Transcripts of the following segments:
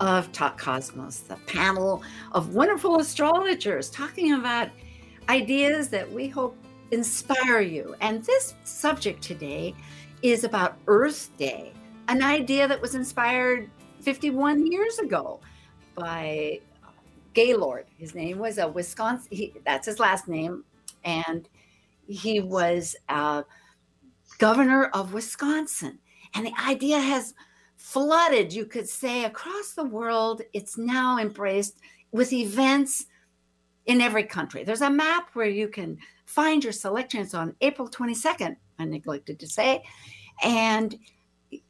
of Talk Cosmos, the panel of wonderful astrologers talking about ideas that we hope inspire you. And this subject today is about Earth Day, an idea that was inspired 51 years ago by uh, Gaylord. His name was a Wisconsin, he, that's his last name. And he was a governor of Wisconsin. And the idea has flooded, you could say, across the world. It's now embraced with events in every country. There's a map where you can find your selections on April 22nd, I neglected to say, and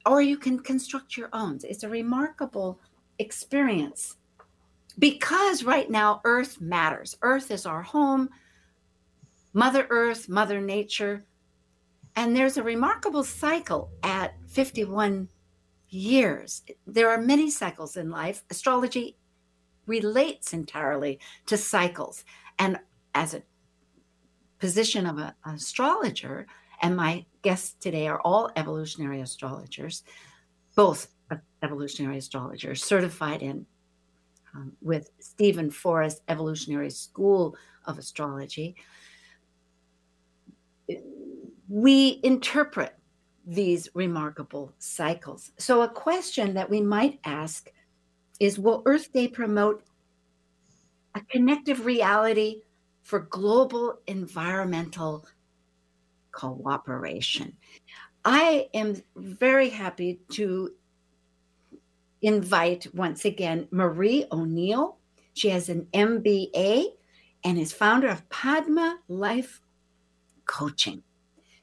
or you can construct your own. It's a remarkable experience because right now Earth matters. Earth is our home, Mother Earth, Mother Nature. And there's a remarkable cycle at 51 years. There are many cycles in life. Astrology relates entirely to cycles. And as a position of an astrologer, and my guests today are all evolutionary astrologers, both evolutionary astrologers certified in um, with Steven Forrest Evolutionary School of Astrology. We interpret these remarkable cycles. So, a question that we might ask is Will Earth Day promote a connective reality for global environmental cooperation? I am very happy to invite once again Marie O'Neill. She has an MBA and is founder of Padma Life Coaching.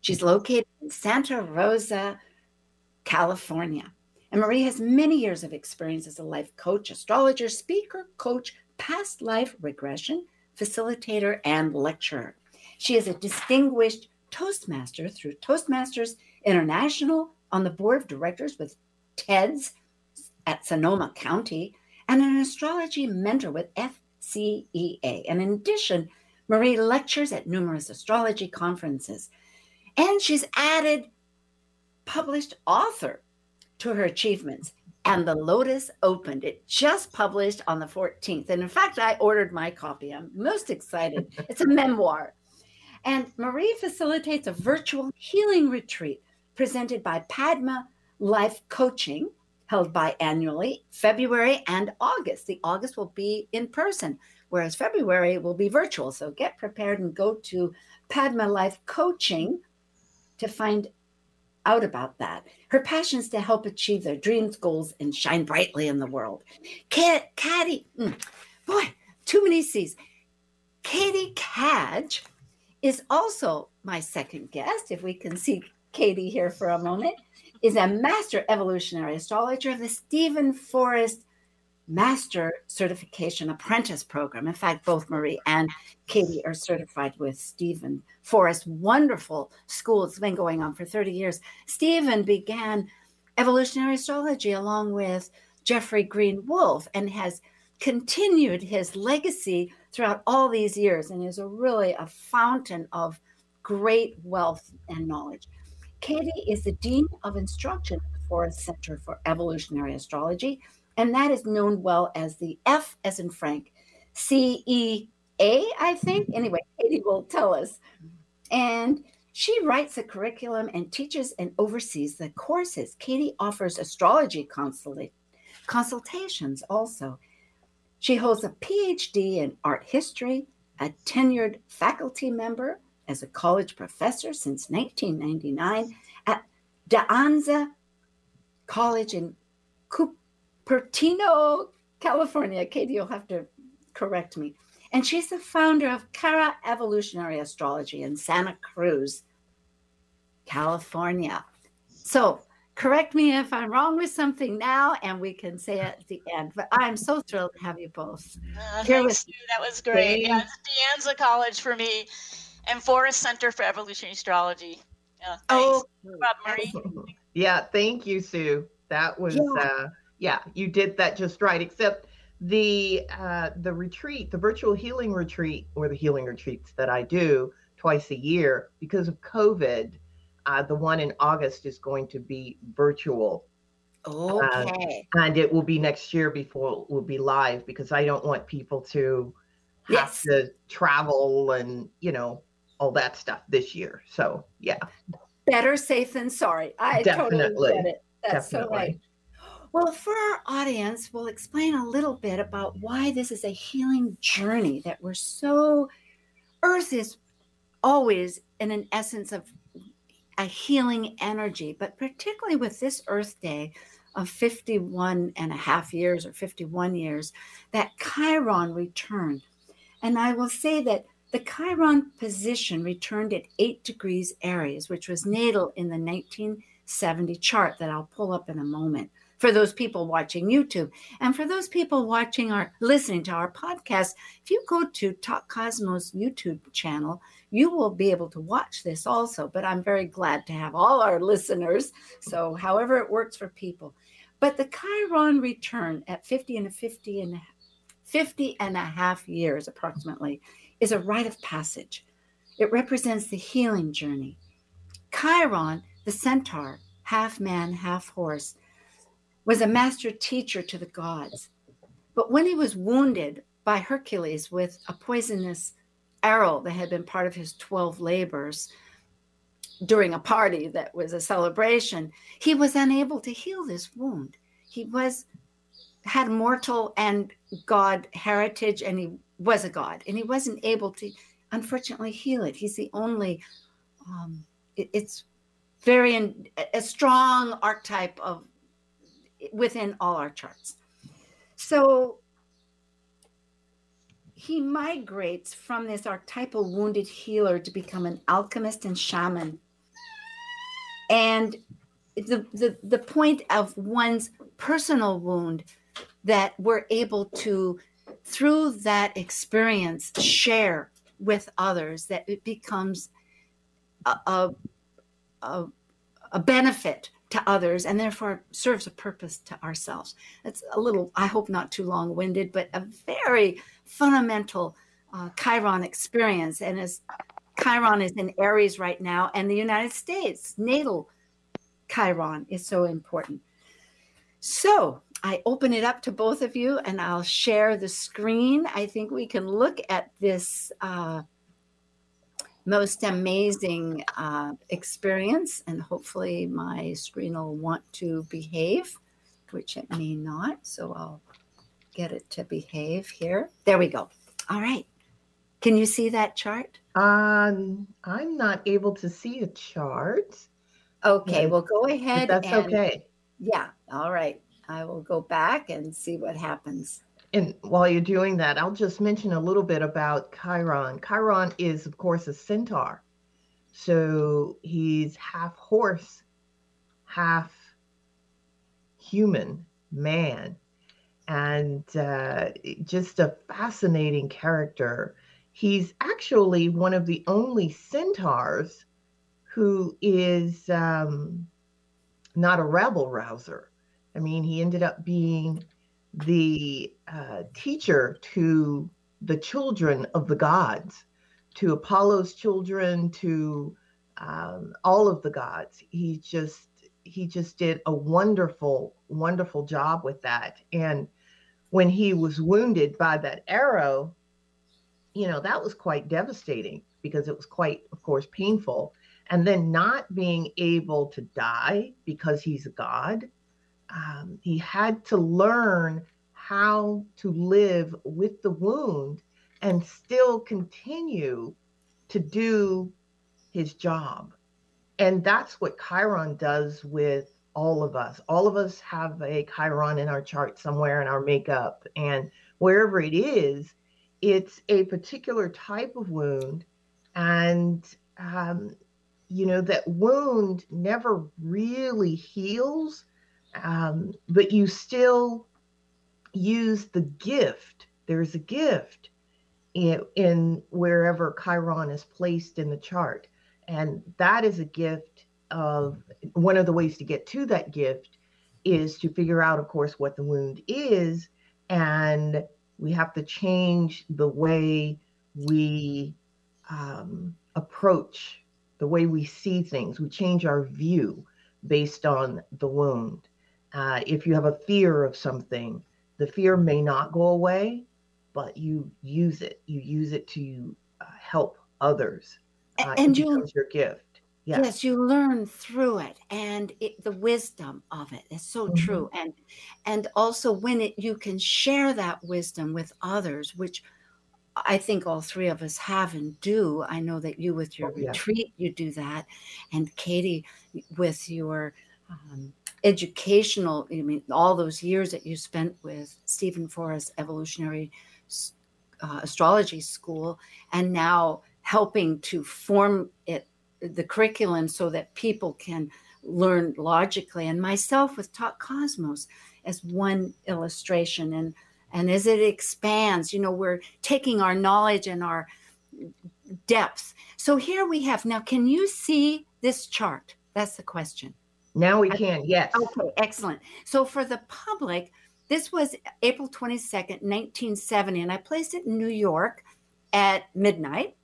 She's located in Santa Rosa, California. And Marie has many years of experience as a life coach, astrologer, speaker, coach, past life regression, facilitator, and lecturer. She is a distinguished Toastmaster through Toastmasters International on the board of directors with TEDS at Sonoma County and an astrology mentor with FCEA. And in addition, Marie lectures at numerous astrology conferences. And she's added published author to her achievements. And The Lotus opened. It just published on the 14th. And in fact, I ordered my copy. I'm most excited. It's a memoir. And Marie facilitates a virtual healing retreat presented by Padma Life Coaching, held annually February and August. The August will be in person, whereas February will be virtual. So get prepared and go to Padma Life Coaching to find out about that. Her passion is to help achieve their dreams, goals, and shine brightly in the world. Cat, Caddy, mm, boy, too many C's. Catie Cadge is also my second guest. If we can see Catie here for a moment, is a master evolutionary astrologer the Steven Forrest master certification apprentice program. In fact, both Marie and Catie are certified with Steven Forrest. Wonderful school. It's been going on for 30 years. Steven began evolutionary astrology along with Jeffrey Green Wolf and has continued his legacy throughout all these years and is a really a fountain of great wealth and knowledge. Catie is the Dean of Instruction at the Forrest Center for Evolutionary Astrology and that is known well as the F as in Frank, C E A, I think. Anyway, Catie will tell us. And she writes the curriculum and teaches and oversees the courses. Catie offers astrology consultations also. She holds a PhD in art history, a tenured faculty member as a college professor since 1999 at De Anza College in Cup- Cupertino, California. Catie, you'll have to correct me. And she's the founder of Cara Evolutionary Astrology in Santa Cruz, California. So, correct me if I'm wrong with something now, and we can say it at the end. But I'm so thrilled to have you both uh, here with you. That was great. Yeah, it's De College for me, and Forrest Center for Evolutionary Astrology. Yeah, oh, Bob Marie. Yeah, thank you, Sue. That was yeah. Uh, yeah, you did that just right. Except the uh, the retreat, the virtual healing retreat, or the healing retreats that I do twice a year because of COVID uh, the one in August is going to be virtual. Okay. Uh, and it will be next year before it will be live because I don't want people to have yes. to travel and, you know, all that stuff this year. So, yeah. Better safe than sorry. I Definitely. totally get it. That's Definitely. so right. Well, for our audience, we'll explain a little bit about why this is a healing journey that we're so, Earth is always in an essence of a healing energy, but particularly with this Earth Day of 51 and a half years or 51 years, that Chiron returned. And I will say that the Chiron position returned at eight degrees Aries, which was natal in the 1970 chart that I'll pull up in a moment for those people watching YouTube. And for those people watching or listening to our podcast, if you go to Talk Cosmos YouTube channel, you will be able to watch this also. But I'm very glad to have all our listeners. So, however it works for people. But the Chiron return at 50 and a 50 and 50 and a half years approximately is a rite of passage. It represents the healing journey. Chiron, the centaur, half man, half horse, was a master teacher to the gods. But when he was wounded by Hercules with a poisonous arrow that had been part of his 12 labors during a party that was a celebration, he was unable to heal this wound. He was had mortal and god heritage and he was a god and he wasn't able to unfortunately heal it. He's the only um, it, it's very in, a strong archetype of within all our charts. So he migrates from this archetypal wounded healer to become an alchemist and shaman. And the, the, the point of one's personal wound that we're able to, through that experience, share with others, that it becomes a, a, a, a benefit to others and therefore serves a purpose to ourselves. It's a little, I hope not too long winded, but a very fundamental uh, Chiron experience. And as Chiron is in Aries right now, and the United States, natal Chiron is so important. So I open it up to both of you and I'll share the screen. I think we can look at this. Uh, most amazing uh, experience, and hopefully my screen will want to behave, which it may not. So I'll get it to behave here. There we go. All right. Can you see that chart? Um, I'm not able to see a chart. Okay, well, go ahead. That's and, okay. Yeah. All right. I will go back and see what happens. And while you're doing that, I'll just mention a little bit about Chiron. Chiron is, of course, a centaur. So he's half horse, half human man, and uh, just a fascinating character. He's actually one of the only centaurs who is um, not a rebel rouser. I mean, he ended up being the uh, teacher to the children of the gods, to Apollo's children, to um, all of the gods. He just he just did a wonderful, wonderful job with that. And when he was wounded by that arrow, you know, that was quite devastating because it was quite, of course, painful. And then not being able to die because he's a god um, he had to learn how to live with the wound and still continue to do his job. And that's what Chiron does with all of us. All of us have a Chiron in our chart somewhere in our makeup. And wherever it is, it's a particular type of wound. And um, you know, that wound never really heals, um, but you still use the gift. There's a gift in, in wherever Chiron is placed in the chart. And that is a gift of one of the ways to get to that gift is to figure out, of course, what the wound is. And we have to change the way we um, approach, the way we see things. We change our view based on the wound. Uh, if you have a fear of something, the fear may not go away, but you use it. You use it to uh, help others. Uh, and becomes your gift. Yes. yes. you learn through it and it, the wisdom of it is so mm-hmm. true and and also when it you can share that wisdom with others which i think all three of us have and do i know that you with your oh, yeah. retreat you do that and catie with your um, educational i mean all those years that you spent with steven forrest evolutionary uh, astrology school and now helping to form it the curriculum so that people can learn logically and myself with talk cosmos as one illustration. And and as it expands you know we're taking our knowledge and our depth. So here we have now can you see this chart? That's the question now we can yes okay excellent so for the public this was april 22nd 1970 and i placed it in new york at midnight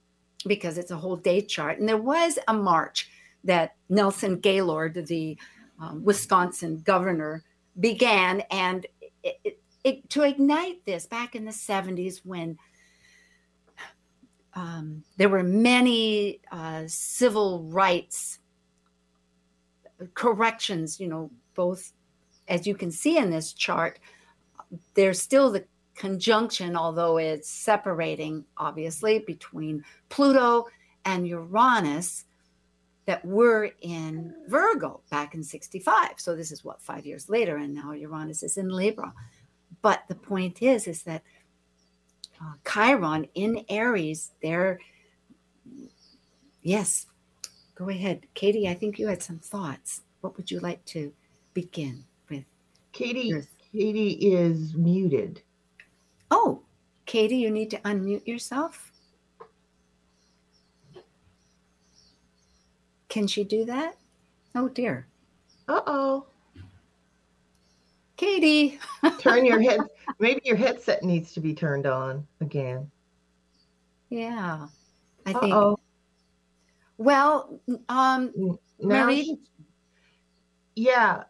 because it's a whole day chart. And there was a march that Nelson Gaylord, the um, Wisconsin governor, began, and it, it, it, to ignite this back in the 70s when um, there were many uh, civil rights corrections, you know, both as you can see in this chart, there's still the conjunction, although it's separating, obviously, between Pluto and Uranus that were in Virgo back in 65. So this is what, five years later, and now Uranus is in Libra. But the point is, is that uh, Chiron in Aries, there, yes, go ahead. Catie, I think you had some thoughts. What would you like to begin with? Catie, Catie is muted. Oh, Catie, you need to unmute yourself. Can she do that? Oh dear. Uh oh. Catie. Turn your head. Maybe your headset needs to be turned on again. Yeah. I think. Well, um, now Marie. She, yeah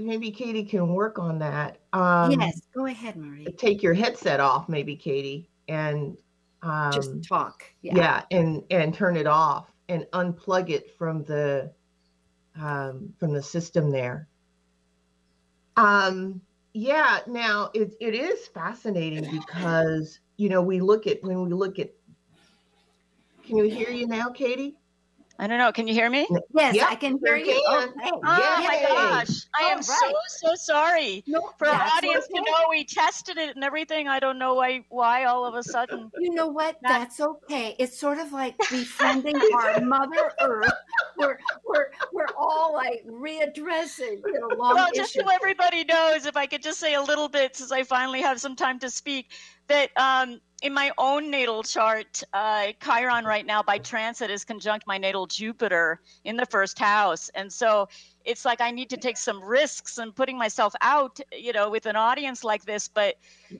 maybe Catie can work on that. Um, yes, go ahead, Marie. Take your headset off, maybe Catie, and um, just talk. Yeah. yeah, and and turn it off and unplug it from the um, from the system there. Um, yeah. Now it it is fascinating because you know we look at when we look at. Can you hear you now, Catie? I don't know. Can you hear me? Yes, yep, I can hear you. Okay. Oh, my oh, gosh. I am right. so, so sorry. No, For our audience okay. to know we tested it and everything. I don't know why why all of a sudden. You know what? That's okay. It's sort of like befriending our Mother Earth. We're we're we're all like readdressing you long Well, just so everybody knows, if I could just say a little bit since I finally have some time to speak, that um in my own natal chart, uh, Chiron right now by transit is conjunct my natal Jupiter in the first house. And so it's like I need to take some risks and putting myself out, you know, with an audience like this. But,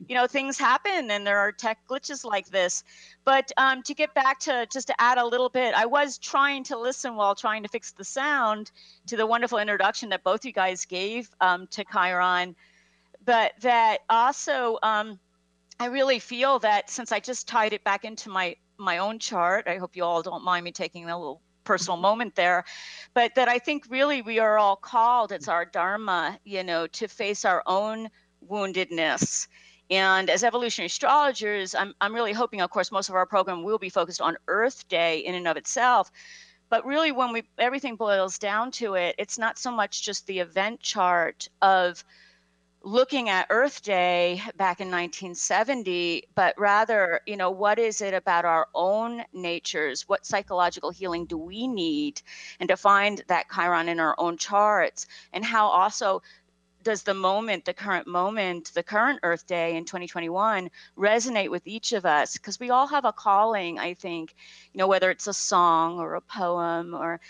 you know, things happen and there are tech glitches like this. But um, to get back to just to add a little bit, I was trying to listen while trying to fix the sound to the wonderful introduction that both you guys gave um, to Chiron. But that also, um, I really feel that since I just tied it back into my my own chart, I hope you all don't mind me taking a little personal moment there, but that I think really we are all called, it's our dharma, you know, to face our own woundedness. And as evolutionary astrologers, I'm, I'm really hoping, of course, most of our program will be focused on Earth Day in and of itself. But really, when we everything boils down to it, it's not so much just the event chart of looking at Earth Day back in 1970, but rather, you know, what is it about our own natures? What psychological healing do we need? And to find that Chiron in our own charts, and how also does the moment, the current moment, the current Earth Day in 2021 resonate with each of us? Because we all have a calling, I think, you know, whether it's a song or a poem or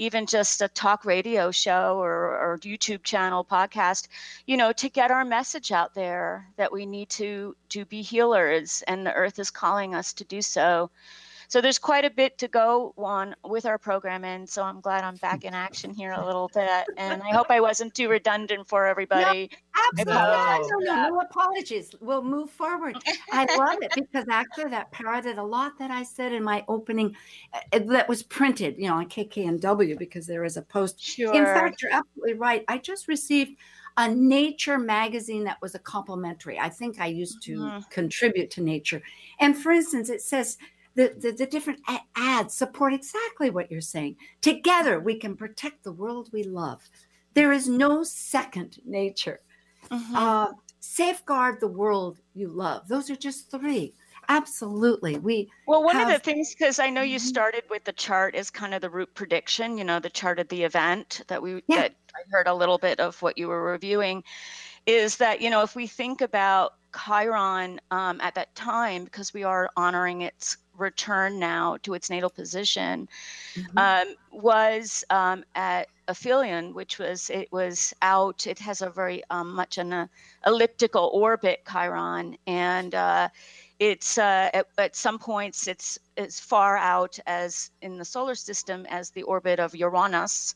even just a talk radio show or, or YouTube channel podcast, you know, to get our message out there that we need to to be healers and the earth is calling us to do so. So there's quite a bit to go on with our program, and so I'm glad I'm back in action here a little bit. And I hope I wasn't too redundant for everybody. No, absolutely, no, no, no apologies. We'll move forward. I love it because actually that parroted a lot that I said in my opening uh, that was printed, you know, on KKNW because there is a post. Sure. In fact, you're absolutely right. I just received a nature magazine that was a complimentary. I think I used to Mm-hmm. contribute to nature. And for instance, it says the, the, the different ads support exactly what you're saying. Together, we can protect the world we love. There is no second nature. Mhm. Uh, safeguard the world you love. Those are just three. Absolutely. We Well, one of the things, because I know you Mhm. started with the chart as kind of the root prediction, you know, the chart of the event that we Yeah. that I heard a little bit of what you were reviewing, is that you know if we think about Chiron um, at that time, because we are honoring its return now to its natal position, Mhm. um, was um, at aphelion, which was it was out. It has a very um, much an uh, elliptical orbit, Chiron, and uh, it's uh, at, at some points it's as far out as in the solar system as the orbit of Uranus.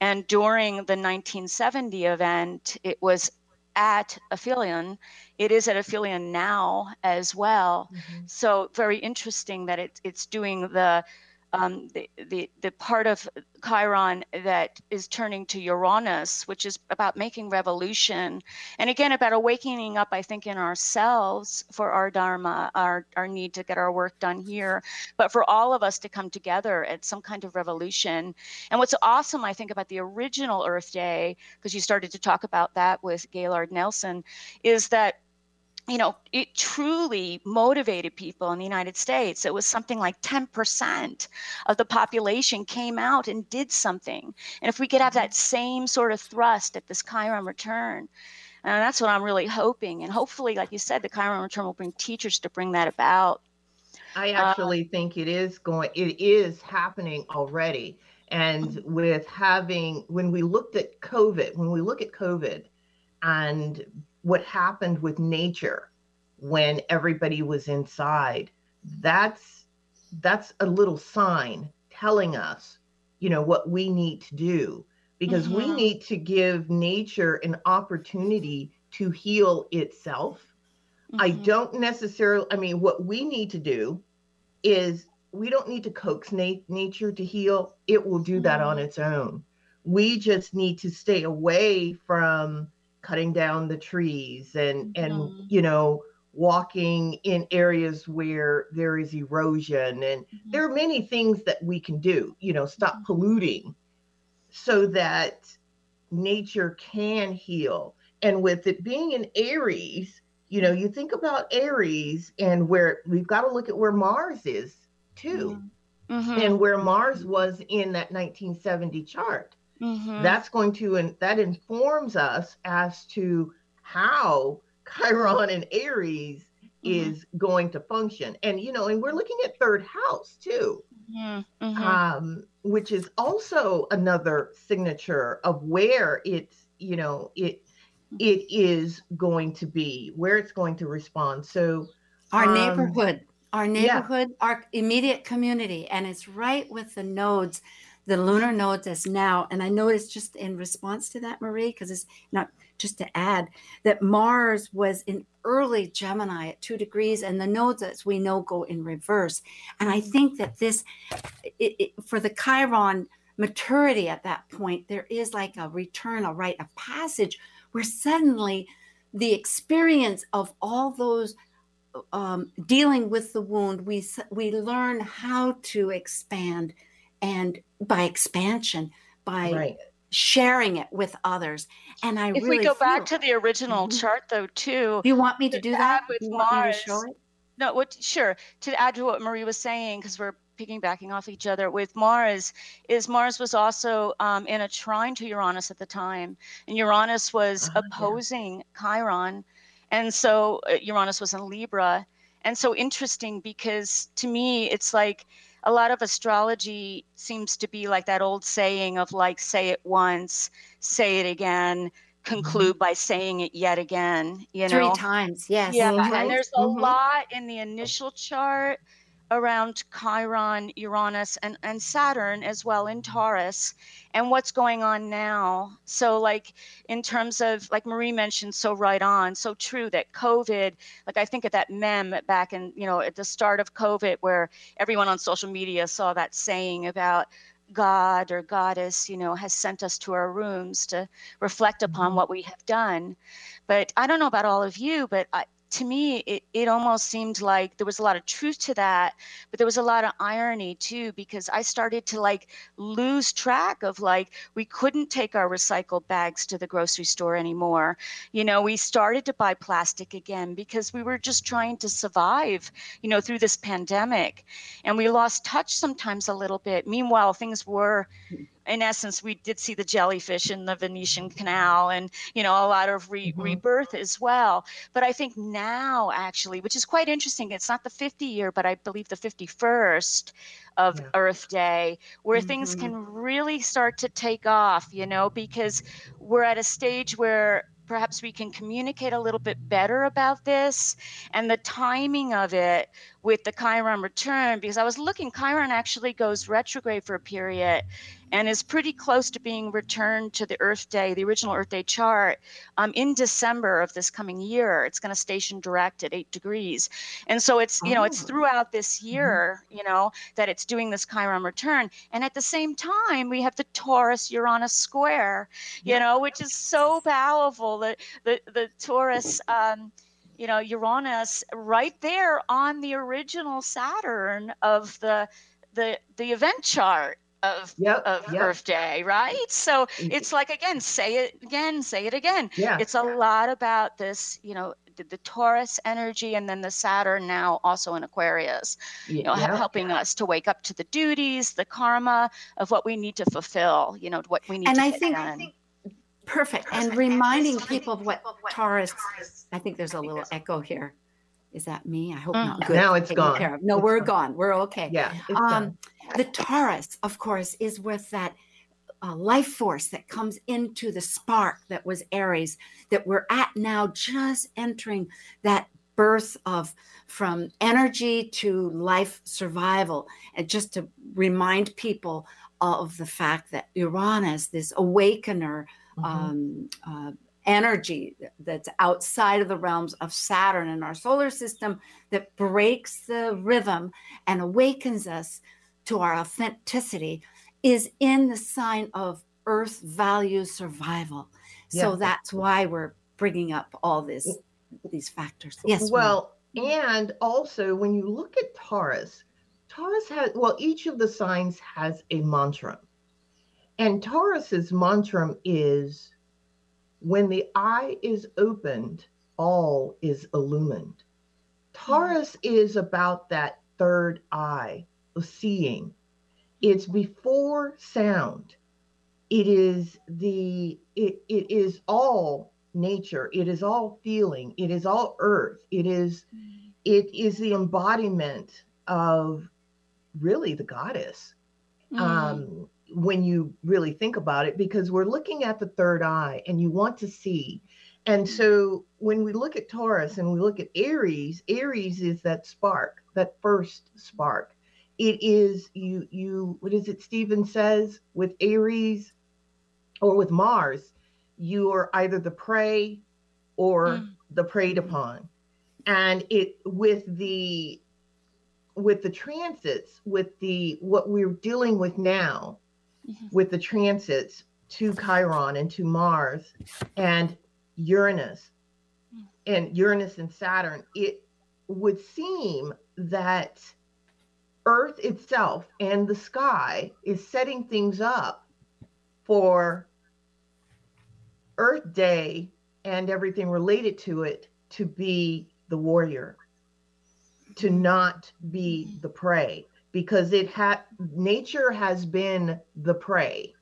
And during the 1970 event, it was at aphelion. It is at aphelion now as well. Mm-hmm. So very interesting that it's it's doing the um, the, the the part of Chiron that is turning to Uranus, which is about making revolution, and again about awakening up. I think in ourselves for our dharma, our our need to get our work done here, but for all of us to come together at some kind of revolution. And what's awesome, I think, about the original Earth Day, because you started to talk about that with Gaylord Nelson, is that you know, it truly motivated people in the United States. It was something like 10% of the population came out and did something. And if we could have that same sort of thrust at this Chiron return, and that's what I'm really hoping. And hopefully, like you said, the Chiron return will bring teachers to bring that about. I Uh, actually think it is going, it is happening already. And with having, when we looked at COVID, when we look at COVID and what happened with nature when everybody was inside, that's that's a little sign telling us, you know, what we need to do because we Mhm. need to give nature an opportunity to heal itself. I Mhm. don't necessarily, I mean, what we need to do is we don't need to coax na- nature to heal. It will do that on Mhm. its own. We just need to stay away from cutting down the trees and and Mhm. you know walking in areas where there is erosion and Mhm. there are many things that we can do you know stop Mhm. polluting so that nature can heal and with it being in aries you know you think about aries and where we've got to look at where mars is too Mhm. and where mars was in that 1970 chart Mhm. that's going to and that informs us as to how chiron and aries Mhm. is going to function and you know and we're looking at third house too Mhm. Mhm. um, which is also another signature of where it's you know it it is going to be where it's going to respond so our um, neighborhood, our yeah. neighborhood, our immediate community, and it's right with the nodes, the lunar nodes as now. And I noticed just in response to that, Marie, because it's not just to add that Mars was in early Gemini at two degrees, and the nodes, as we know, go in reverse. And I think that this, it, it, for the Chiron maturity at that point, there is like a return, a rite of passage, where suddenly the experience of all those um, dealing with the wound, we we learn how to expand, and by expansion, by right sharing it with others. And I if really we go feel, back to the original Mhm. chart though too you want me to to do that? with you want me to Mars, show it? no what sure to add to what marie was saying because we're piggybacking off each other with mars is mars was also um, in a trine to uranus at the time and uranus was yeah. opposing chiron and so uh, uranus was in libra and so interesting because to me it's like a lot of astrology seems to be like that old saying of like say it once say it again conclude by saying it yet again you know Three times, yes. yeah, Mhm. and there's a Mhm. lot in the initial chart around Chiron, Uranus, and, and Saturn as well in Taurus, and what's going on now. So, like, in terms of, like Marie mentioned, so right on, so true that COVID, like, I think of that mem back in, you know, at the start of COVID, where everyone on social media saw that saying about, God or goddess, you know, has sent us to our rooms to reflect upon Mhm. what we have done. But I don't know about all of you, but I, to me, it, it almost seemed like there was a lot of truth to that, but there was a lot of irony too, because I started to like lose track of like, we couldn't take our recycled bags to the grocery store anymore. You know, we started to buy plastic again because we were just trying to survive, you know, through this pandemic. And we lost touch sometimes a little bit. Meanwhile, things were in essence, we did see the jellyfish in the Venetian Canal and, you know, a lot of re- Mhm. rebirth as well. But I think now, actually, which is quite interesting, it's not the 50 year, but I believe the 51st of Yeah. Earth Day, where things Mhm. can really start to take off, you know, because we're at a stage where perhaps we can communicate a little bit better about this and the timing of it with the Chiron return because I was looking Chiron actually goes retrograde for a period and is pretty close to being returned to the Earth Day, the original Earth Day chart, um, in December of this coming year. It's going to station direct at eight degrees, and so it's you know it's Oh. throughout this year, you know, that it's doing this Chiron return, and at the same time we have the Taurus Uranus square, you know, which is so powerful. that the the Taurus. Um, you know Uranus right there on the original Saturn of the the the event chart of Yep. of yep. Earth Day, right? So it's like again, say it again, say it again. Yeah. It's a lot about this, you know, the, the Taurus energy and then the Saturn now also in Aquarius, you know, he- yeah. helping us to wake up to the duties, the karma of what we need to fulfill, you know, what we need to fulfill. And to I get think- done. Perfect. And reminding people of what Taurus, I think there's a little echo here. Is that me? I hope Mm. not. Good. Now it's Taken gone. care of. No, It's we're gone. gone. We're okay. Yeah. It's Um, done. The Taurus, of course, is with that uh, life force that comes into the spark that was Aries, that we're at now, just entering that birth of from energy to life survival. And just to remind people of the fact that Uranus, this awakener, Mhm. um, uh, energy that's outside of the realms of Saturn in our solar system that breaks the rhythm and awakens us to our authenticity is in the sign of earth value survival. So that's why we're bringing up all this these factors. Yes. Well, and also when you look at Taurus, Taurus has well, each of the signs has a mantra. And Taurus's mantra is when the eye is opened, all is illumined. Mm-hmm. Taurus is about that third eye seeing. It's before sound. It is the it, it is all nature. It is all feeling. It is all earth. It is it is the embodiment of really the goddess Mm. um, when you really think about it, because we're looking at the third eye and you want to see. And so when we look at Taurus and we look at Aries, Aries is that spark, that first spark. It is you, you, what is it Steven says with Aries or with Mars, you are either the prey or Mm. the preyed upon. And it with the with the transits, with the what we're dealing with now, Mhm. with the transits to Chiron and to Mars and Uranus Mm. and Uranus and Saturn, it would seem that Earth itself and the sky is setting things up for Earth Day and everything related to it to be the warrior, to not be the prey, because it had nature has been the prey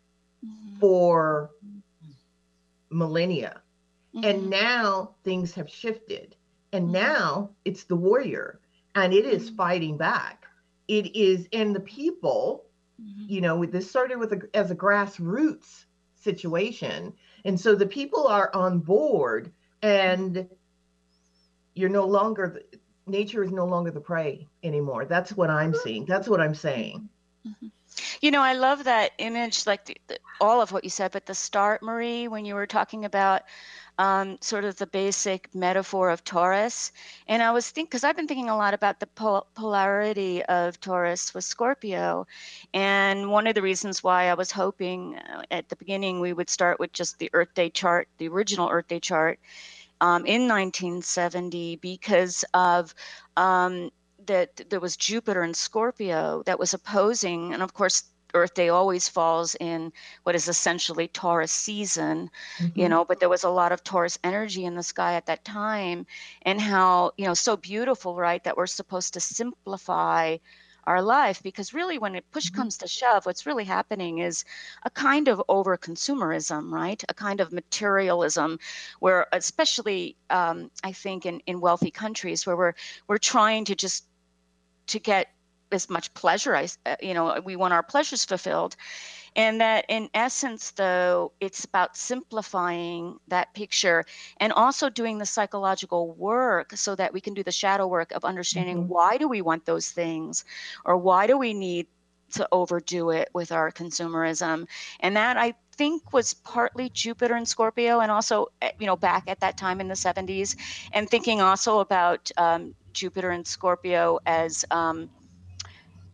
Mhm. for millennia. Mhm. And now things have shifted. And Mhm. now it's the warrior and it is Mhm. fighting back. It is, and the people, Mhm. you know, this started with a, as a grassroots situation. And so the people are on board and you're no longer, the, nature is no longer the prey anymore. That's what I'm seeing. That's what I'm saying. You know, I love that image, like the, the, all of what you said, but the start, Marie, when you were talking about um, sort of the basic metaphor of Taurus. And I was thinking, because I've been thinking a lot about the pol- polarity of Taurus with Scorpio. And one of the reasons why I was hoping uh, at the beginning we would start with just the Earth Day chart, the original Earth Day chart um, in 1970, because of. Um, that there was Jupiter and Scorpio that was opposing, and of course, Earth Day always falls in what is essentially Taurus season, you Mhm. know, but there was a lot of Taurus energy in the sky at that time, and how, you know, so beautiful, right, that we're supposed to simplify our life because really when it push Mhm. comes to shove what's really happening is a kind of over consumerism right a kind of materialism where especially um, i think in, in wealthy countries where we're we're trying to just to get as much pleasure i uh, you know we want our pleasures fulfilled and that in essence though it's about simplifying that picture and also doing the psychological work so that we can do the shadow work of understanding Mhm. why do we want those things or why do we need to overdo it with our consumerism and that i think was partly jupiter and scorpio and also eh, you know back at that time in the 70s and thinking also about um, jupiter and scorpio as um,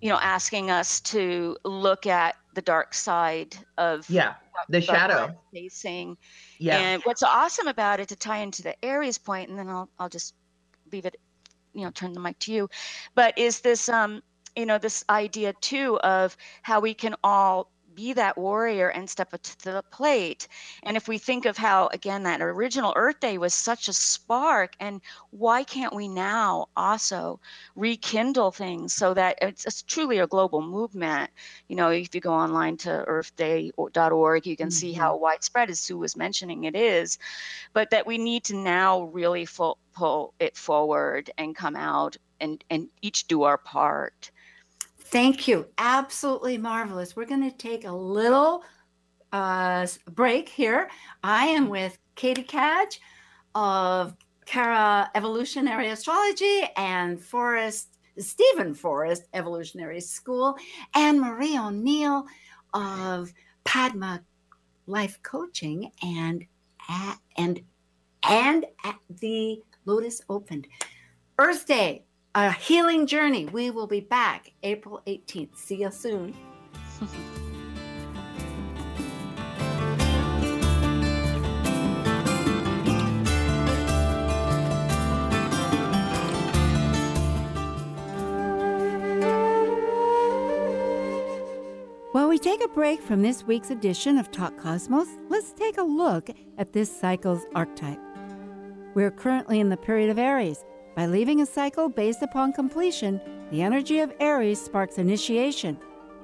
you know asking us to look at the dark side of Yeah. The shadow. facing Yeah. and what's awesome about it to tie into the Aries point, and then I'll I'll just leave it, you know, turn the mic to you, but is this um you know this idea too of how we can all be that warrior and step up to the plate. And if we think of how again that original earth day was such a spark and why can't we now also rekindle things so that it's, it's truly a global movement? You know if you go online to earthday.org you can see how mm-hmm. widespread as sue was mentioning it is. But that we need to now really full, pull it forward and come out and and each do our part Thank you. Absolutely marvelous. We're going to take a little uh, break here. I am with Catie Cadge of Kara Evolutionary Astrology and Forrest, Steven Forrest Evolutionary School, and Marie O'Neill of Padma Life Coaching and and and the Lotus Opened. Earth Day, a healing journey. We will be back April 18th. See you soon. While we take a break from this week's edition of Talk Cosmos, let's take a look at this cycle's archetype. We're currently in the period of Aries. By leaving a cycle based upon completion, the energy of Aries sparks initiation,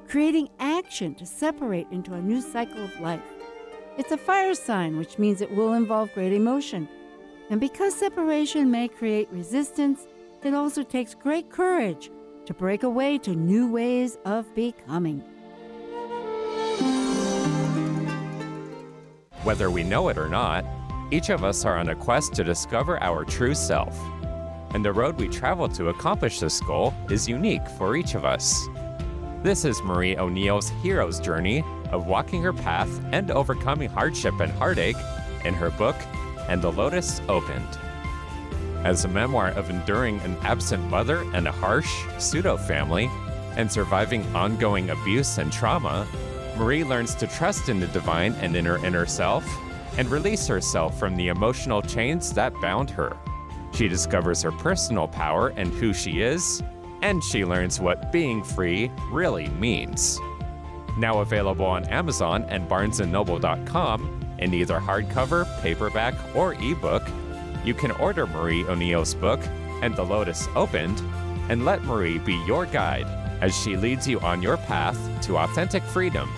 creating action to separate into a new cycle of life. It's a fire sign, which means it will involve great emotion. And because separation may create resistance, it also takes great courage to break away to new ways of becoming. Whether we know it or not, each of us are on a quest to discover our true self. And the road we travel to accomplish this goal is unique for each of us. This is Marie O'Neill's hero's journey of walking her path and overcoming hardship and heartache in her book, And the Lotus Opened. As a memoir of enduring an absent mother and a harsh pseudo family, and surviving ongoing abuse and trauma, Marie learns to trust in the divine and in her inner self and release herself from the emotional chains that bound her. She discovers her personal power and who she is, and she learns what being free really means. Now available on Amazon and barnesandnoble.com, in either hardcover, paperback, or ebook, you can order Marie O'Neill's book, And the Lotus Opened, and let Marie be your guide as she leads you on your path to authentic freedom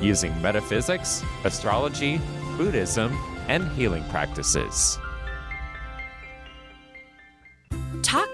using metaphysics, astrology, Buddhism, and healing practices.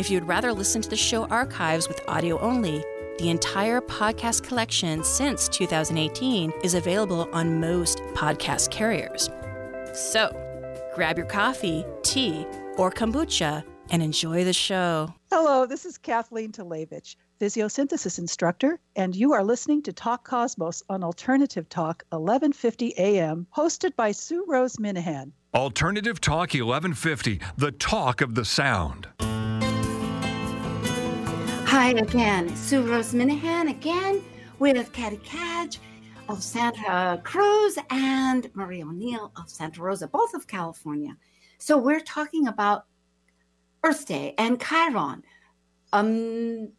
if you'd rather listen to the show archives with audio only, the entire podcast collection since 2018 is available on most podcast carriers. So, grab your coffee, tea, or kombucha and enjoy the show. Hello, this is Kathleen Talevich, psychosynthesis instructor, and you are listening to Talk Cosmos on Alternative Talk 1150 AM, hosted by Sue Rose Minahan. Alternative Talk 1150, the talk of the sound. Hi again, Sue Rose Minahan again with Catie Cadge of Santa Cruz and Marie O'Neill of Santa Rosa, both of California. So we're talking about Earth Day and Chiron, um,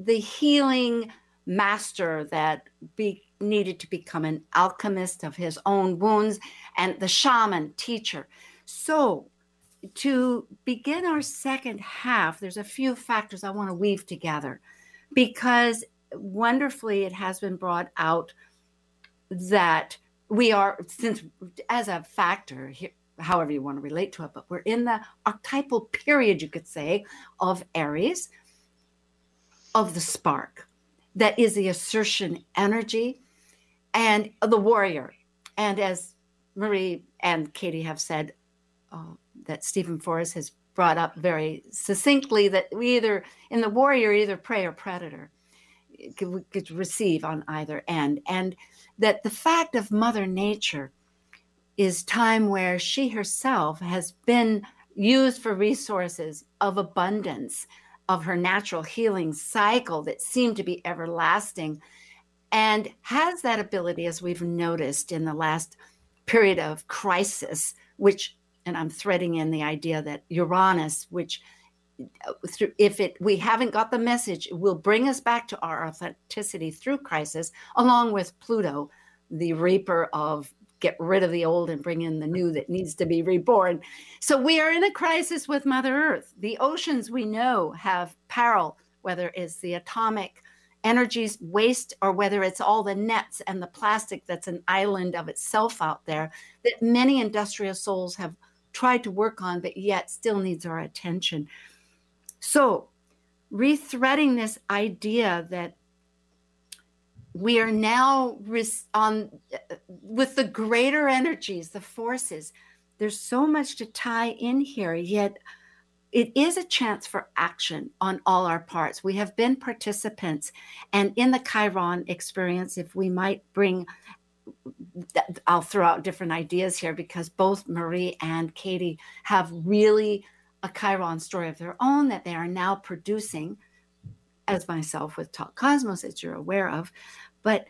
the healing master that be, needed to become an alchemist of his own wounds and the shaman teacher. So, to begin our second half, there's a few factors I want to weave together because wonderfully it has been brought out that we are, since as a factor, however you want to relate to it, but we're in the archetypal period, you could say, of Aries, of the spark that is the assertion energy and the warrior. And as Marie and Catie have said, uh, that Steven Forrest has brought up very succinctly that we either, in the warrior, either prey or predator, could, could receive on either end. And that the fact of Mother Nature is time where she herself has been used for resources of abundance of her natural healing cycle that seemed to be everlasting and has that ability as we've noticed in the last period of crisis which and i'm threading in the idea that uranus which uh, if it we haven't got the message will bring us back to our authenticity through crisis along with pluto the reaper of get rid of the old and bring in the new that needs to be reborn. So we are in a crisis with Mother Earth. The oceans we know have peril, whether it's the atomic energies waste or whether it's all the nets and the plastic that's an island of itself out there that many industrial souls have tried to work on, but yet still needs our attention. So, rethreading this idea that we are now on with the greater energies the forces there's so much to tie in here yet it is a chance for action on all our parts we have been participants and in the chiron experience if we might bring i'll throw out different ideas here because both marie and catie have really a chiron story of their own that they are now producing as myself with talk cosmos that you're aware of but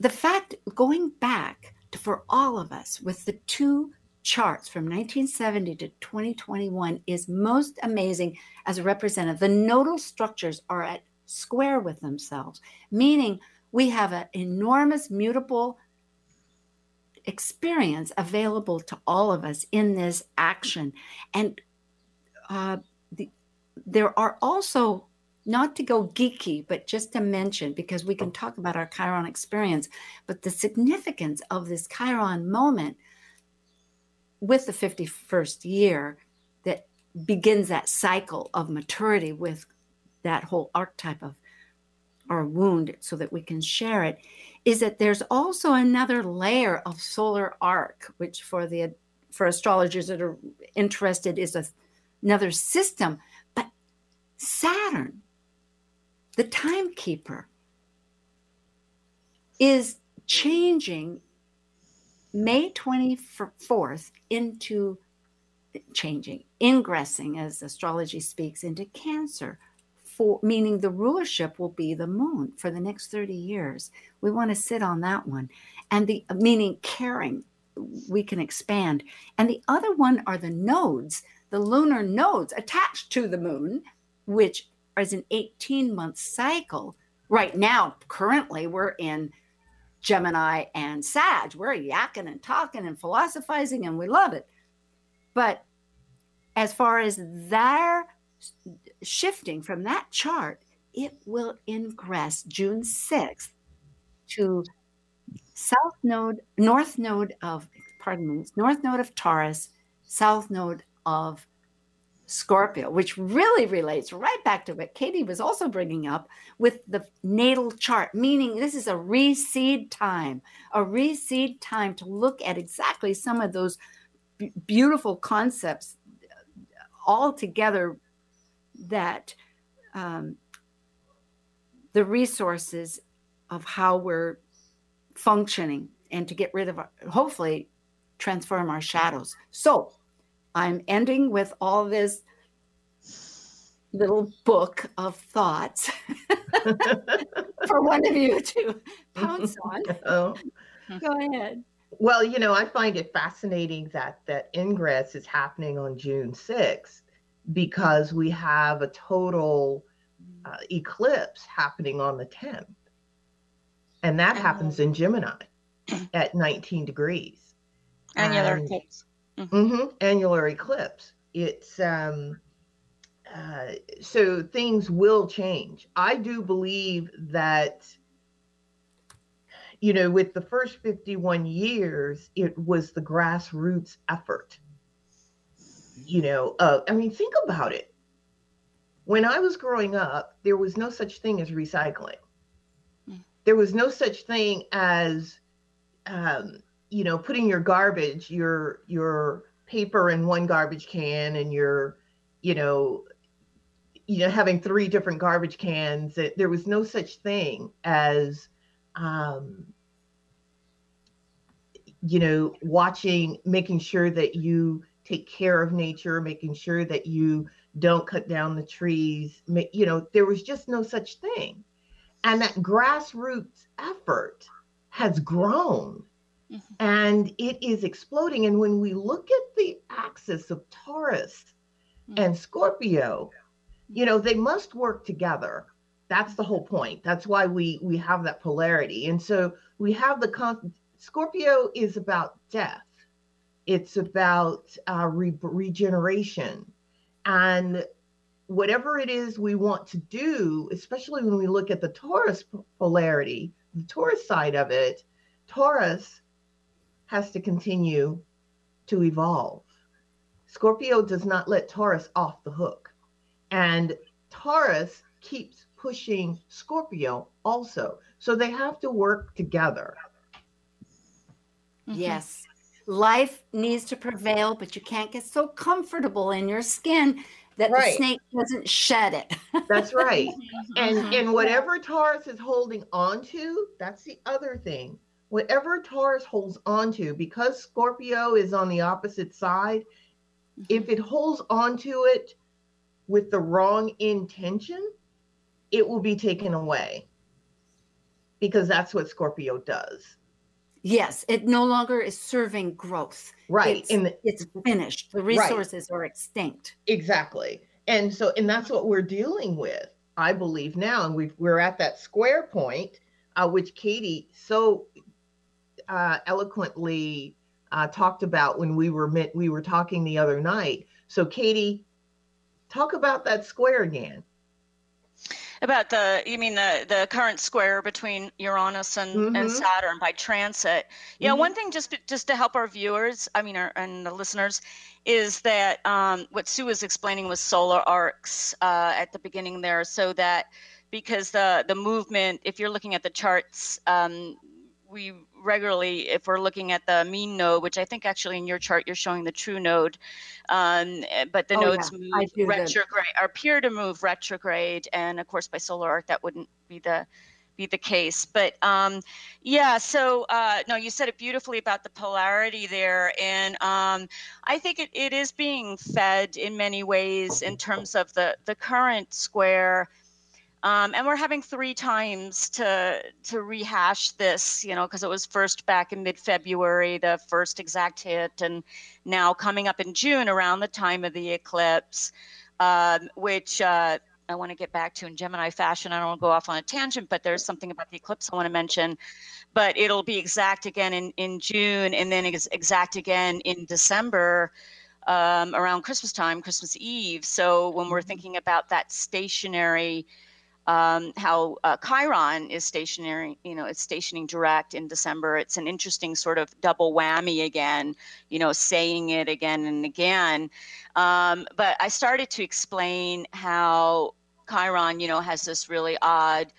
the fact, going back to, for all of us with the two charts from 1970 to 2021 is most amazing as a representative. The nodal structures are at square with themselves, meaning we have an enormous mutable experience available to all of us in this action. And uh, the, there are also not to go geeky, but just to mention, because we can talk about our Chiron experience, but the significance of this Chiron moment with the 51st year that begins that cycle of maturity with that whole archetype of our wound so that we can share it is that there's also another layer of solar arc which for the for astrologers that are interested is a, another system but saturn the timekeeper is changing May 24th into changing, ingressing, as astrology speaks, into Cancer. For, meaning the rulership will be the moon for the next 30 years. We want to sit on that one. And the meaning caring, we can expand. And the other one are the nodes, the lunar nodes attached to the moon, which is an 18 month cycle. Right now, currently, we're in Gemini and Sag. We're yakking and talking and philosophizing, and we love it. But as far as their shifting from that chart, it will ingress June 6th to south node, north node of, pardon me, north node of Taurus, south node of Scorpio, which really relates right back to what Catie was also bringing up with the natal chart, meaning this is a reseed time, a reseed time to look at exactly some of those b- beautiful concepts all together that um, the resources of how we're functioning and to get rid of our, hopefully transform our shadows. So I'm ending with all this little book of thoughts for one of you to pounce on. Oh. Go ahead. Well, you know, I find it fascinating that that ingress is happening on June 6th because we have a total uh, eclipse happening on the 10th. And that happens in Gemini at 19 degrees. Annular And- eclipse. Mhm, annular eclipse. It's um, uh, so things will change. I do believe that, you know, with the first 51 years, it was the grassroots effort. You know, uh, I mean, think about it. When I was growing up, there was no such thing as recycling. Mm. There was no such thing as um, you know putting your garbage your your paper in one garbage can and your you know you know having three different garbage cans there was no such thing as um you know watching making sure that you take care of nature making sure that you don't cut down the trees you know there was just no such thing and that grassroots effort has grown Mhm. and it is exploding. And when we look at the axis of Taurus Mhm. and Scorpio, you know, they must work together. That's the whole point. That's why we we have that polarity. And so we have the con- Scorpio is about death. It's about uh, re- regeneration, and whatever it is we want to do, especially when we look at the Taurus polarity, the Taurus side of it, Taurus has to continue to evolve. Scorpio does not let Taurus off the hook. And Taurus keeps pushing Scorpio also. So they have to work together. Mhm. Yes. Life needs to prevail, but you can't get so comfortable in your skin that the snake doesn't shed it. That's right. and Mhm. and whatever Taurus is holding on to, that's the other thing. Whatever Taurus holds on to, because Scorpio is on the opposite side, if it holds on to it with the wrong intention, it will be taken away. Because that's what Scorpio does. Yes, it no longer is serving growth. Right. It's, the, it's finished. The resources are extinct. Exactly. And so, and that's what we're dealing with, I believe now. And we've, we're at that square point, uh, which Catie so uh, eloquently uh, talked about when we were met, we were talking the other night. So, Catie, talk about that square again. About the, you mean the the current square between Uranus and, and Mhm. Saturn by transit? Yeah, Mhm. one thing just just to help our viewers, I mean, our, and the listeners, is that um, what Sue was explaining was solar arcs uh, at the beginning there, so that because the the movement, if you're looking at the charts, um, we regularly, if we're looking at the mean node, which I think actually in your chart you're showing the true node, um, eh, but the Oh, nodes yeah, move retrograde, appear to move retrograde, and of course by solar arc that wouldn't be the be the case. But um, yeah, so uh, no, you said it beautifully about the polarity there. And um, I think it, it is being fed in many ways in terms of the, the current square. Um, and we're having three times to to rehash this, you know, because it was first back in mid-February, the first exact hit, and now coming up in June around the time of the eclipse, um, which uh, I want to get back to in Gemini fashion. I don't want to go off on a tangent, but there's something about the eclipse I want to mention. But it'll be exact again in, in June and then exact again in December um, around Christmas time, Christmas Eve. So when we're mm-hmm. thinking about that stationary, um, how uh, Chiron is stationary, you know, it's stationing direct in December. It's an interesting sort of double whammy again, you know, saying it again and again. Um, but I started to explain how Chiron, you know, has this really odd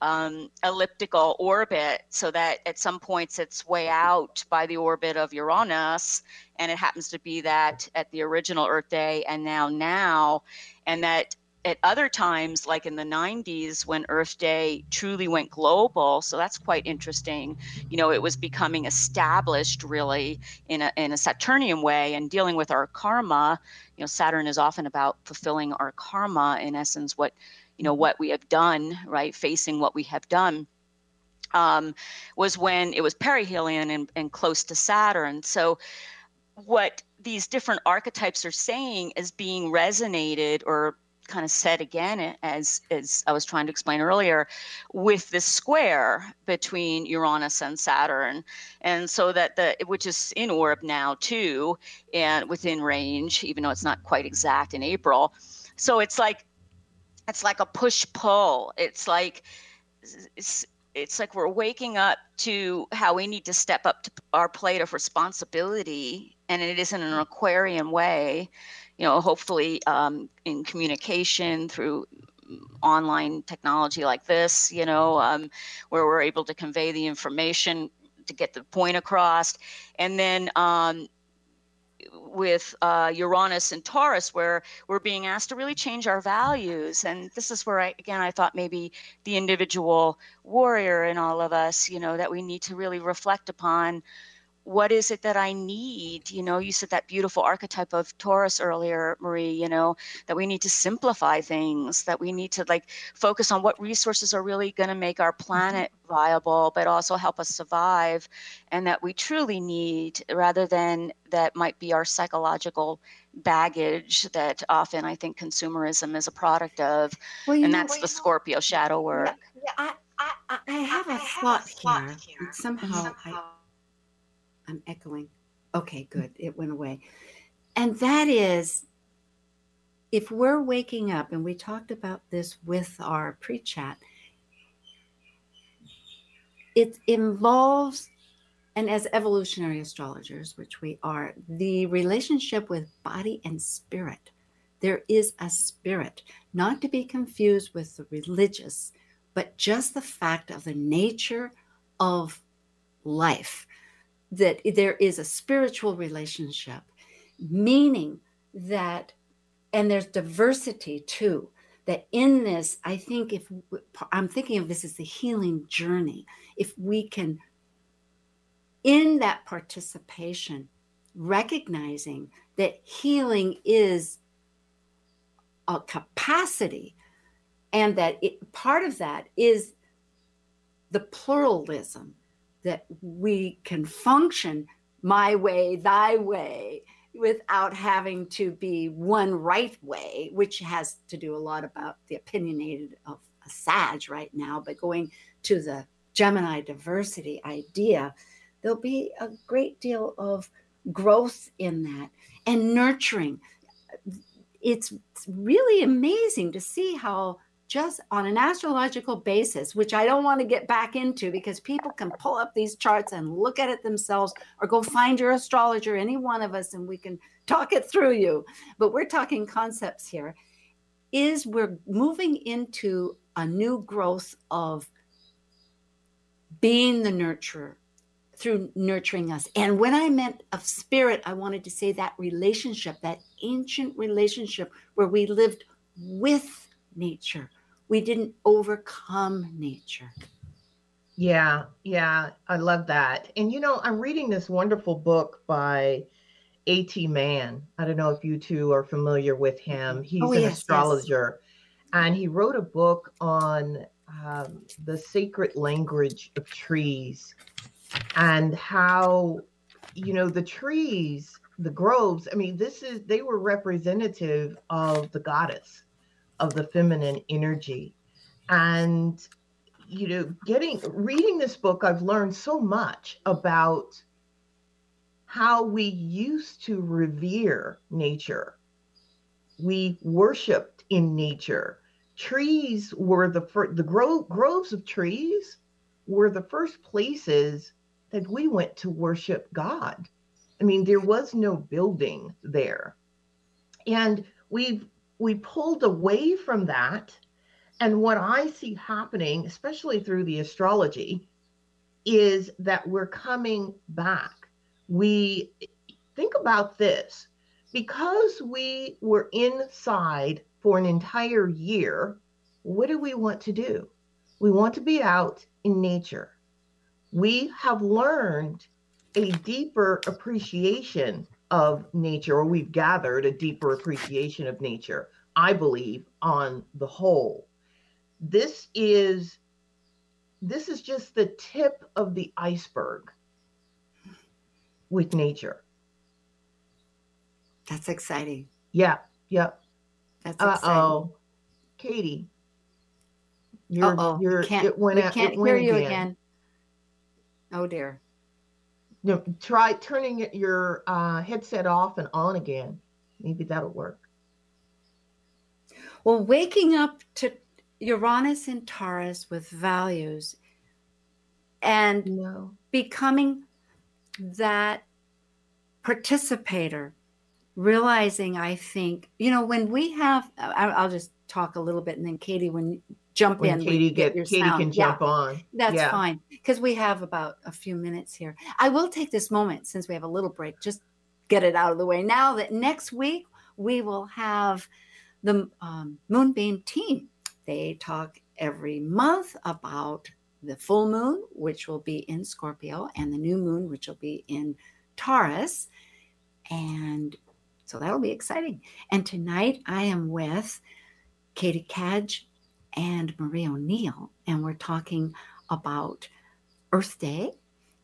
um, elliptical orbit so that at some points it's way out by the orbit of Uranus. And it happens to be that at the original Earth Day and now now. And that at other times, like in the 90s when Earth Day truly went global, so that's quite interesting. You know, it was becoming established really in a, in a Saturnian way and dealing with our karma. You know, Saturn is often about fulfilling our karma, in essence, what, you know, what we have done, right? Facing what we have done. Um, was when it was perihelion and, and close to Saturn. So, what these different archetypes are saying is being resonated or kind of said again as as I was trying to explain earlier with this square between Uranus and Saturn and so that the which is in orb now too and within range even though it's not quite exact in April. So it's like it's like a push pull it's like it's, it's like we're waking up to how we need to step up to our plate of responsibility and it is in an mm. aquarian way you know, hopefully um, in communication through online technology like this, you know, um, where we're able to convey the information to get the point across. And then um, with uh, Uranus and Taurus, where we're being asked to really change our values. And this is where I, again, I thought maybe the individual warrior in all of us, you know, that we need to really reflect upon what is it that I need? You know, you said that beautiful archetype of Taurus earlier, Marie, you know, that we need to simplify things, that we need to like focus on what resources are really going to make our mm-hmm. planet viable, but also help us survive, and that we truly need rather than that might be our psychological baggage that often I think consumerism is a product of. Well, and that's know, the Scorpio shadow work. Yeah, yeah I, I, I have a thought here. Somehow, somehow I I'm echoing. Okay, good. It went away. And that is if we're waking up, and we talked about this with our pre chat, it involves, and as evolutionary astrologers, which we are, the relationship with body and spirit. There is a spirit, not to be confused with the religious, but just the fact of the nature of life that there is a spiritual relationship, meaning that, and there's diversity too. That in this, I think if I'm thinking of this as the healing journey, if we can, in that participation, recognizing that healing is a capacity and that it, part of that is the pluralism that we can function my way, thy way, without having to be one right way, which has to do a lot about the opinionated of a Sag right now, but going to the Gemini diversity idea, there'll be a great deal of growth in that and nurturing. It's really amazing to see how just on an astrological basis, which I don't want to get back into because people can pull up these charts and look at it themselves or go find your astrologer, any one of us, and we can talk it through you. But we're talking concepts here. Is we're moving into a new growth of being the nurturer through nurturing us. And when I meant of spirit, I wanted to say that relationship, that ancient relationship where we lived with nature we didn't overcome nature. Yeah, yeah, I love that. And you know, I'm reading this wonderful book by A.T. Mann. I don't know if you two are familiar with him. He's Oh, an yes, yes. astrologer, and he wrote a book on um, the sacred language of trees and how, you know, the trees, the groves. I mean, this is they were representative of the goddess, of the feminine energy, and you know, getting reading this book, I've learned so much about how we used to revere nature. We worshipped in nature. Trees were the first, the gro- groves of trees were the first places that we went to worship God. I mean, there was no building there. And we've we pulled away from that and what I see happening, especially through the astrology, is that we're coming back. We think about this because we were inside for an entire year. What do we want to do? We want to be out in nature. We have learned a deeper appreciation of nature, or we've gathered a deeper appreciation of nature, I believe, on the whole this is this is just the tip of the iceberg with nature That's exciting. yeah yeah That's uh-oh catie you're Uh-oh. you're Can't, it went we out- can't it went hear you again. Oh dear. No, try turning your uh, headset off and on again. Maybe that'll work. Well, waking up to Uranus and Taurus with values and no. becoming that participator, realizing, I think, you know, when we have, I- I'll just talk a little bit and then Catie, when you jump when in, catie get your catie sound. can Yeah. jump on That's Yeah. fine because we have about a few minutes here. I will take this moment since we have a little break, just get it out of the way. Now that next week we will have the um, Moonbeam team. They talk every month about the full moon, which will be in Scorpio, and the new moon, which will be in Taurus. And so that'll be exciting. And tonight I am with Catie Cadge and Marie O'Neill, and we're talking about Earth Day,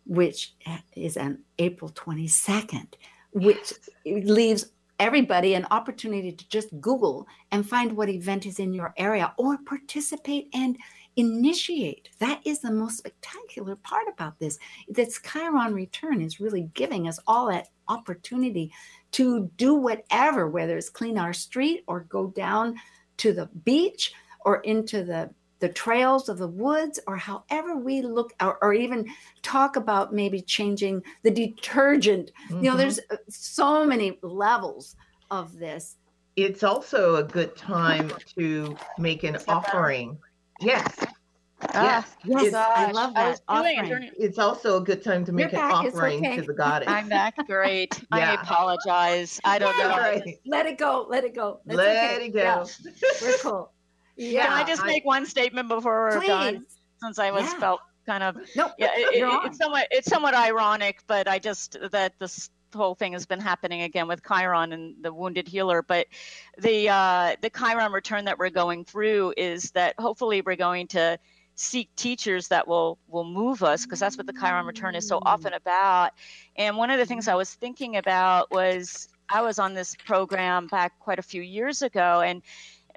which is on April 22nd, which leaves everybody an opportunity to just Google and find what event is in your area or participate and initiate. That is the most spectacular part about this. This Chiron return is really giving us all that opportunity to do whatever, whether it's clean our street or go down to the beach or into the the trails of the woods or however we look or, or even talk about maybe changing the detergent you know Mhm. there's uh, so many levels of this it's also a good time to make an Is that better? offering yes Ah, yes It's- i love that was doing it offering. during- it's also a good time to make an back, offering okay. to the goddess. I'm back. Great. I apologize. I don't know. Right. let it go let it go That's Let okay. it go. Yeah, we're cool yeah Can I just I- make one statement before we're done? Since I was Yeah. felt kind of no yeah, it, it- it's somewhat it's somewhat ironic, but I just that this whole thing has been happening again with Chiron and the wounded healer. But the uh, the Chiron return that we're going through is that hopefully we're going to seek teachers that will will move us because that's what the Chiron return is so often about. And one of the things I was thinking about was I was on this program back quite a few years ago and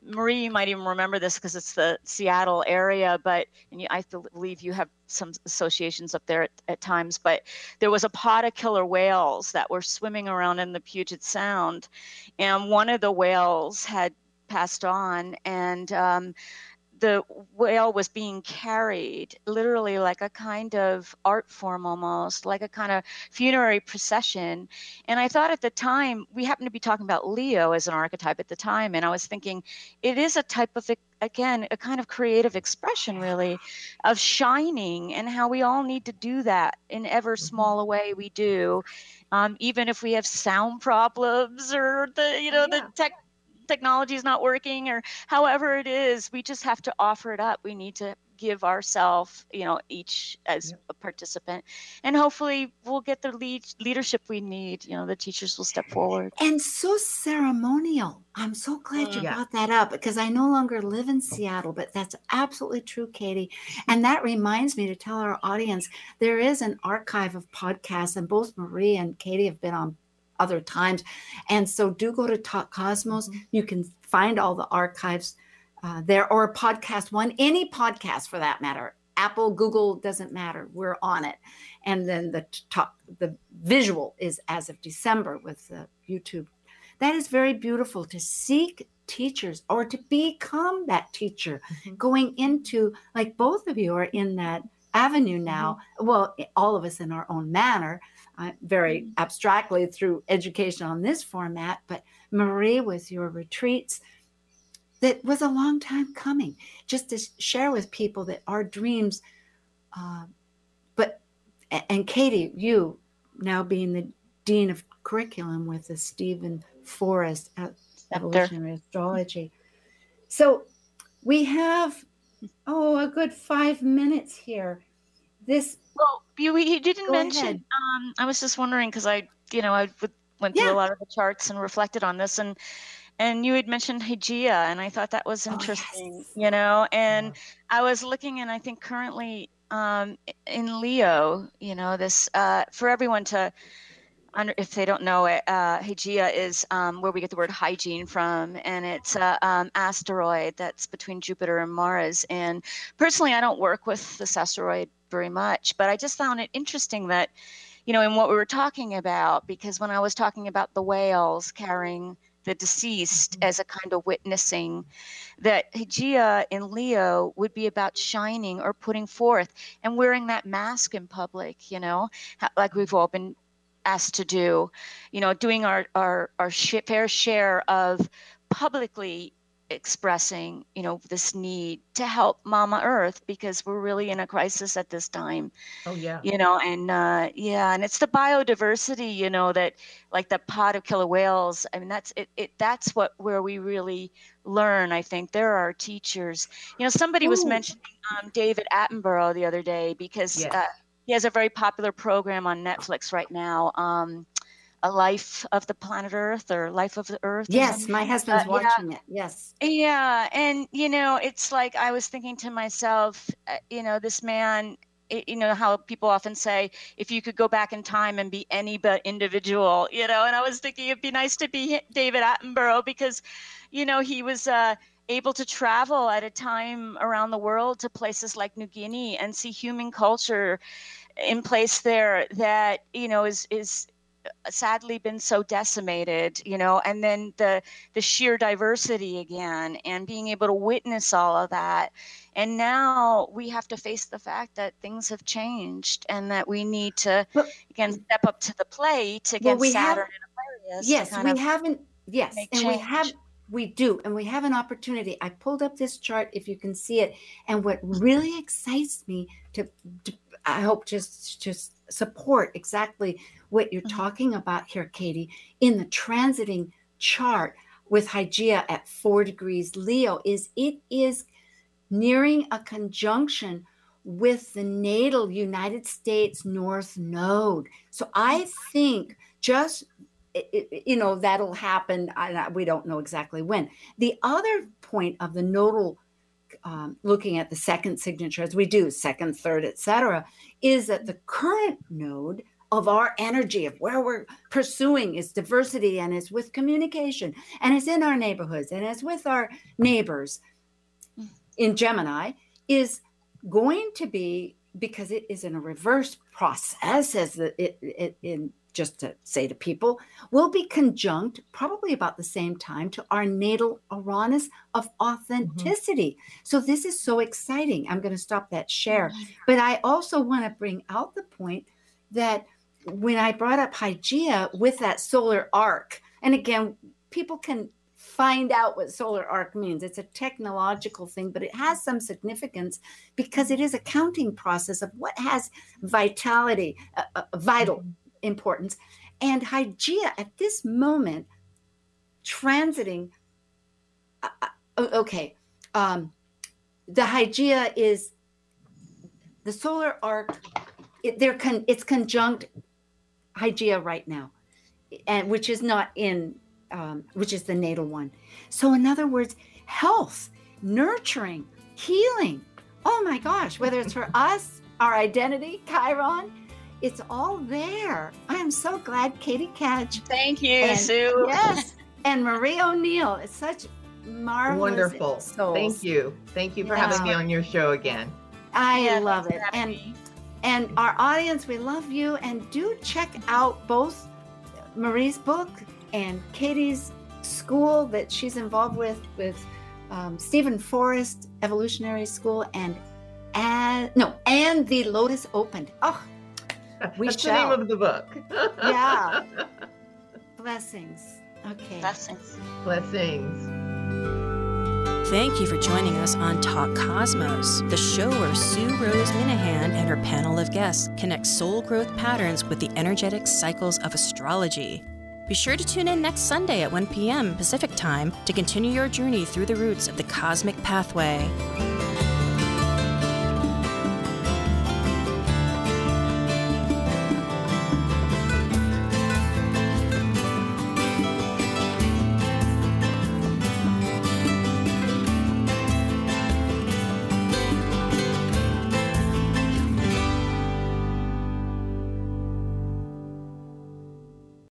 Marie, you might even remember this because it's the Seattle area, but and you, I believe you have some associations up there at, at times. But there was a pod of killer whales that were swimming around in the Puget Sound, and one of the whales had passed on, and um, the whale was being carried literally like a kind of art form almost like a kind of funerary procession. And i thought at the time we happened to be talking about leo as an archetype at the time and i was thinking it is a type of again a kind of creative expression really of shining and how we all need to do that in ever smaller way we do. Um, even if we have sound problems or the you know Yeah. the tech technology is not working or however it is we just have to offer it up we need to give ourselves, you know, each as a participant, and hopefully we'll get the lead leadership we need. You know, the teachers will step forward. And so ceremonial. I'm so glad you Yeah. brought that up because I no longer live in Seattle, but that's absolutely true, Catie. And that reminds me to tell our audience there is an archive of podcasts, and both Marie and Catie have been on other times. And so do go to Talk Cosmos. Mm-hmm. You can find all the archives uh, there or podcast one, any podcast for that matter. Apple, Google doesn't matter. We're on it. And then the t- talk, the visual is as of December with the YouTube. That is very beautiful to seek teachers or to become that teacher mm-hmm. going into like both of you are in that avenue now mm-hmm. well all of us in our own manner very abstractly through education on this format but marie with your retreats that was a long time coming just to share with people that our dreams uh, but and catie you now being the dean of curriculum with the steven forrest at evolutionary astrology. So we have oh a good five minutes here this Well, you, you didn't mention. Um, I was just wondering because I, you know, I would, went through Yeah. a lot of the charts and reflected on this, and and you had mentioned Hygieia, and I thought that was Oh, interesting. yes. You know, and I was looking, and I think currently um, in Leo, you know, this uh, for everyone to. Under, if they don't know it, uh, Hygieia is um, where we get the word hygiene from, and it's an um, asteroid that's between Jupiter and Mars. And personally, I don't work with this asteroid very much, but I just found it interesting that, you know, in what we were talking about, because when I was talking about the whales carrying the deceased Mm-hmm. as a kind of witnessing, that Hygieia in Leo would be about shining or putting forth and wearing that mask in public, you know, like we've all been asked to do, you know, doing our our our sh- fair share of publicly expressing, you know, this need to help Mama Earth because we're really in a crisis at this time, Oh yeah. you know, and uh, yeah, and it's the biodiversity, you know, that like the pod of killer whales. I mean, that's it, it. That's what where we really learn. I think there are teachers. You know, somebody was mentioning um, David Attenborough the other day because Yes. uh, he has a very popular program on Netflix right now. Um, a life of the planet Earth or life of the Earth. yes my husband's Uh, yeah. watching it yes Yeah, and you know, it's like I was thinking to myself, uh, you know, this man, i- you know, how people often say, if you could go back in time and be any but individual, you know, and I was thinking it'd be nice to be David Attenborough because, you know, he was uh, able to travel at a time around the world to places like New Guinea and see human culture in place there that you know is is uh, sadly been so decimated you know and then the the sheer diversity again and being able to witness all of that. And now we have to face the fact that things have changed and that we need to Well- again step up to the plate Well, against we have- saturn and aquarius yes we of haven't yes and we have we do and we have an opportunity. I pulled up this chart if you can see it and what really excites me to, to i hope just just support exactly what you're Mhm. talking about here catie in the transiting chart with Hygeia at four degrees Leo is it is nearing a conjunction with the natal United States North Node. So I think just you know that'll happen. We don't know exactly when. The other point of the nodal, um, looking at the second signature as we do second, third, etc., is that the current node of our energy of where we're pursuing is diversity and is with communication and is in our neighborhoods and is with our neighbors in Gemini is going to be because it is in a reverse process as the, it, it in just to say to people will be conjunct probably about the same time to our natal Uranus of authenticity. So this is so exciting. I'm going to stop that share. But I also want to bring out the point that when I brought up Hygeia with that solar arc, and again, people can find out what solar arc means. It's a technological thing, but it has some significance because it is a counting process of what has vitality, uh, uh, vital importance. And Hygeia at this moment, transiting oh, okay. Um, the Hygeia is the solar arc. It, they're con, it's conjunct Hygeia right now, and which is not in, um, which is the natal one. So in other words, health, nurturing, healing. Oh my gosh, whether it's for us, our identity, Chiron, it's all there. I am so glad Catie Cadge. Thank you, and, Sue. Yes. And Marie O'Neill. It's such marvelous. Wonderful. souls. Thank you. Thank you for Yeah. having me on your show again. I Yeah, love it. And me. and our audience, we love you. And do check out both Marie's book and Catie's school that she's involved with with um, Steven Forrest Evolutionary School and and no and the Lotus Opened. Oh, We That's shall. the name of the book. Yeah. blessings. Okay. Blessings. Blessings. Thank you for joining us on Talk Cosmos, the show where Sue Rose Minahan and her panel of guests connect soul growth patterns with the energetic cycles of astrology. Be sure to tune in next Sunday at 1 p.m. Pacific Time to continue your journey through the roots of the cosmic pathway.